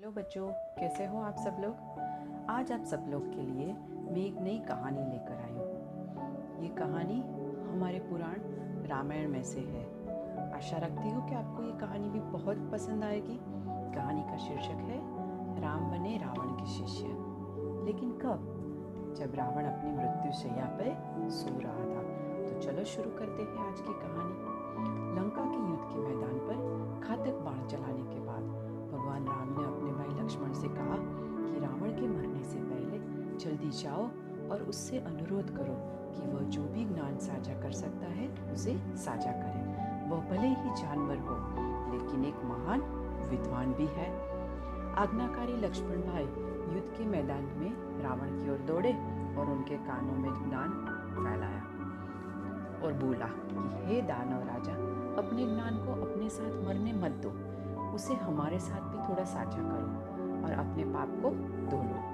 Hello बच्चों, कैसे हो आप सब लोग? आज आप सब लोग के लिए मैं एक नई कहानी लेकर आई हूँ। ये कहानी हमारे पुराण रामायण में से है। आशा रखती हूँ कि आपको ये कहानी भी बहुत पसंद आएगी। कहानी का शीर्षक है, राम बने रावण के शिष्य। लेकिन कब? जब रावण अपनी मृत्यु शैया पर सो रहा था। तो चलो शुरू करते हैं आज की कहानी। लंका के युद्ध के मैदान पर जल्दी जाओ और उससे अनुरोध करो कि वह जो भी ज्ञान साझा कर सकता है, उसे साझा करे। वह भले ही जानवर हो, लेकिन एक महान विद्वान भी है। आज्ञाकारी लक्ष्मण भाई युद्ध के मैदान में रावण की ओर दौड़े और उनके कानों में ज्ञान फैलाया और बोला कि, हे दानव राजा, अपने ज्ञान को अपने साथ मरने मत दो। उसे हमारे साथ भी थोड़ा साझा करो और अपने पाप को धो लो।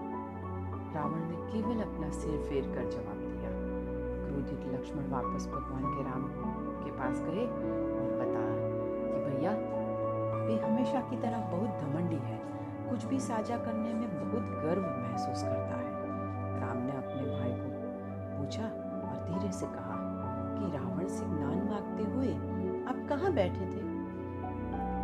रावण ने केवल अपना सिर फेर कर जवाब दिया। क्रोधित लक्ष्मण वापस भगवान के राम के पास गए और बताया कि भैया, वे हमेशा की तरह बहुत घमंडी है। कुछ भी साझा करने में बहुत गर्व महसूस करता है। राम ने अपने भाई को पूछा और धीरे से कहा कि रावण से ज्ञान मांगते हुए आप कहाँ बैठे थे?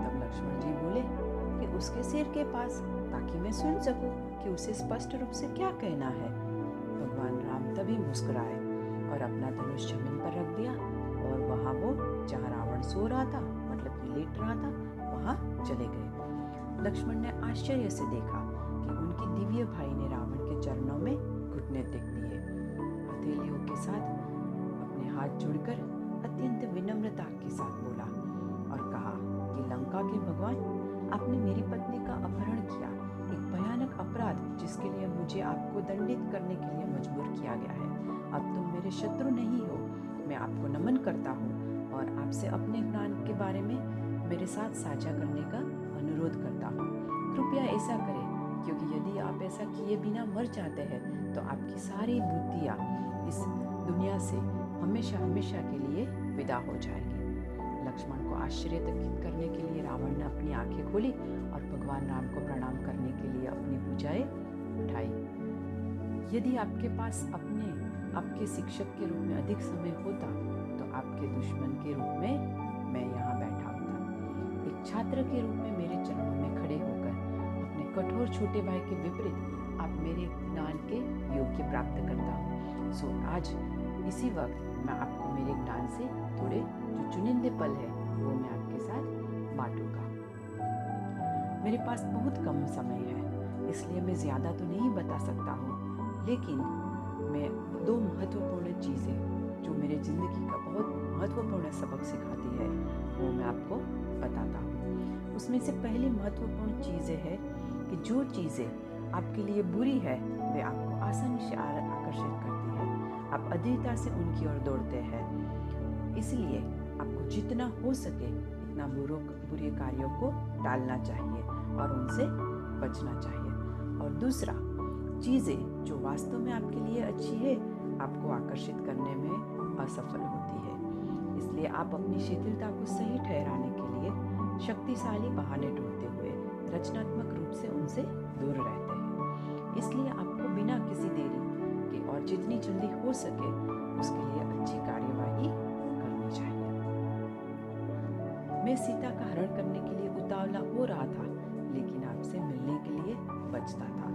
तब लक्ष्मण जी बोले कि उसके सिर के पास, ताकि मैं सुन सकूँ कि उसे स्पष्ट रूप से क्या कहना है। भगवान राम तभी मुस्कुराए और अपना धनुष ज़मीन पर रख दिया और वहाँ वो जहाँ रावण सो रहा था मतलब कि लेट रहा था, वहाँ चले गए। लक्ष्मण ने आश्चर्य से देखा कि उनके दिव्य भाई ने रावण के चरणों में घुटने टेक दिए। हथेलियों के साथ अपने हाथ जोड़कर अत्यंत विनम्रता के साथ बोला और कहा कि लंका के भगवान अपहरण किया। एक भयानक अपराध जिसके लिए मुझे आपको दंडित करने के लिए मजबूर किया गया है। अब तुम मेरे शत्रु नहीं हो। मैं आपको नमन करता हूँ और आपसे अपने ज्ञान के बारे में मेरे साथ साझा करने का अनुरोध करता हूँ। कृपया ऐसा करें, क्योंकि यदि आप ऐसा किए बिना मर जाते हैं तो आपकी सारी बुद्धियाँ इस दुनिया से हमेशा हमेशा के लिए विदा हो जाएगी। लक्ष्मण को करने के लिए रावण ने अपनी आँखें खोली और भगवान राम को प्रणाम करने के लिए अपनी भुजाएँ उठाई। यदि आपके पास अपने, आपके शिक्षक के रूप में अधिक समय होता तो आपके दुश्मन के रूप में मैं यहाँ बैठा होता। एक छात्र के रूप में मेरे चरणों में खड़े होकर, अपने कठोर छोटे भाई के विपरीत, आप मेरे ज्ञान के योग्य प्राप्त करता हूँ। सो आज इसी वक्त मैं आपको मेरे ज्ञान से थोड़े जो चुनिंदे पल है, वो मैं आपके साथ बांटूँगा। मेरे पास बहुत कम समय है, इसलिए मैं ज़्यादा तो नहीं बता सकता हूँ, लेकिन मैं दो महत्वपूर्ण चीज़ें जो मेरे ज़िंदगी का बहुत महत्वपूर्ण सबक सिखाती है, वो मैं आपको बताता हूँ। उसमें से पहली महत्वपूर्ण चीज़ें है कि जो चीज़ें आपके लिए बुरी है, वे आपको आसानी से आकर्षित आप अधिकता से उनकी ओर दौड़ते हैं। इसलिए आपको जितना हो सके इतना बुरो, बुरे कार्यों को टालना चाहिए और उनसे बचना चाहिए। और दूसरा, चीज़ें जो वास्तव में आपके लिए अच्छी है, आपको आकर्षित करने में असफल होती है। इसलिए आप अपनी शिथिलता को सही ठहराने के लिए शक्तिशाली बहाने ढूंढते हुए रचनात्मक रूप से उनसे दूर रहते हैं। इसलिए जल्दी हो सके, उसके लिए अच्छी कार्यवाही करनी चाहिए। मैं सीता का हरण करने के लिए उतावला हो रहा था, लेकिन आपसे मिलने के लिए बचता था।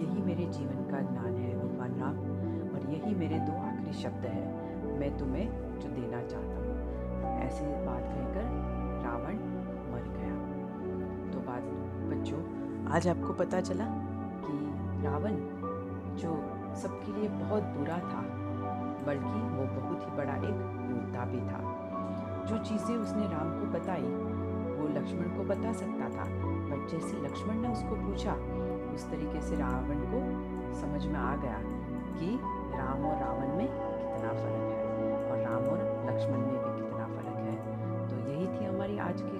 यही मेरे जीवन का ज्ञान है, भगवान राम, और यही मेरे दो आखिरी शब्द हैं। मैं तुम्हें जो देना चाहता हूँ। ऐसी बात कहकर रावण मर गया। तो बात, बच्चों, आज आपको पता चला कि रावण जो सबके लिए बहुत बुरा था, बल्कि वो बहुत ही बड़ा एक योद्धा भी था। जो चीज़ें उसने राम को बताई, वो लक्ष्मण को बता सकता था। बट जैसे लक्ष्मण ने उसको पूछा, उस तरीके से रावण को समझ में आ गया कि राम और रावण में कितना फ़र्क है और राम और लक्ष्मण में भी कितना फ़र्क है। तो यही थी हमारी आज की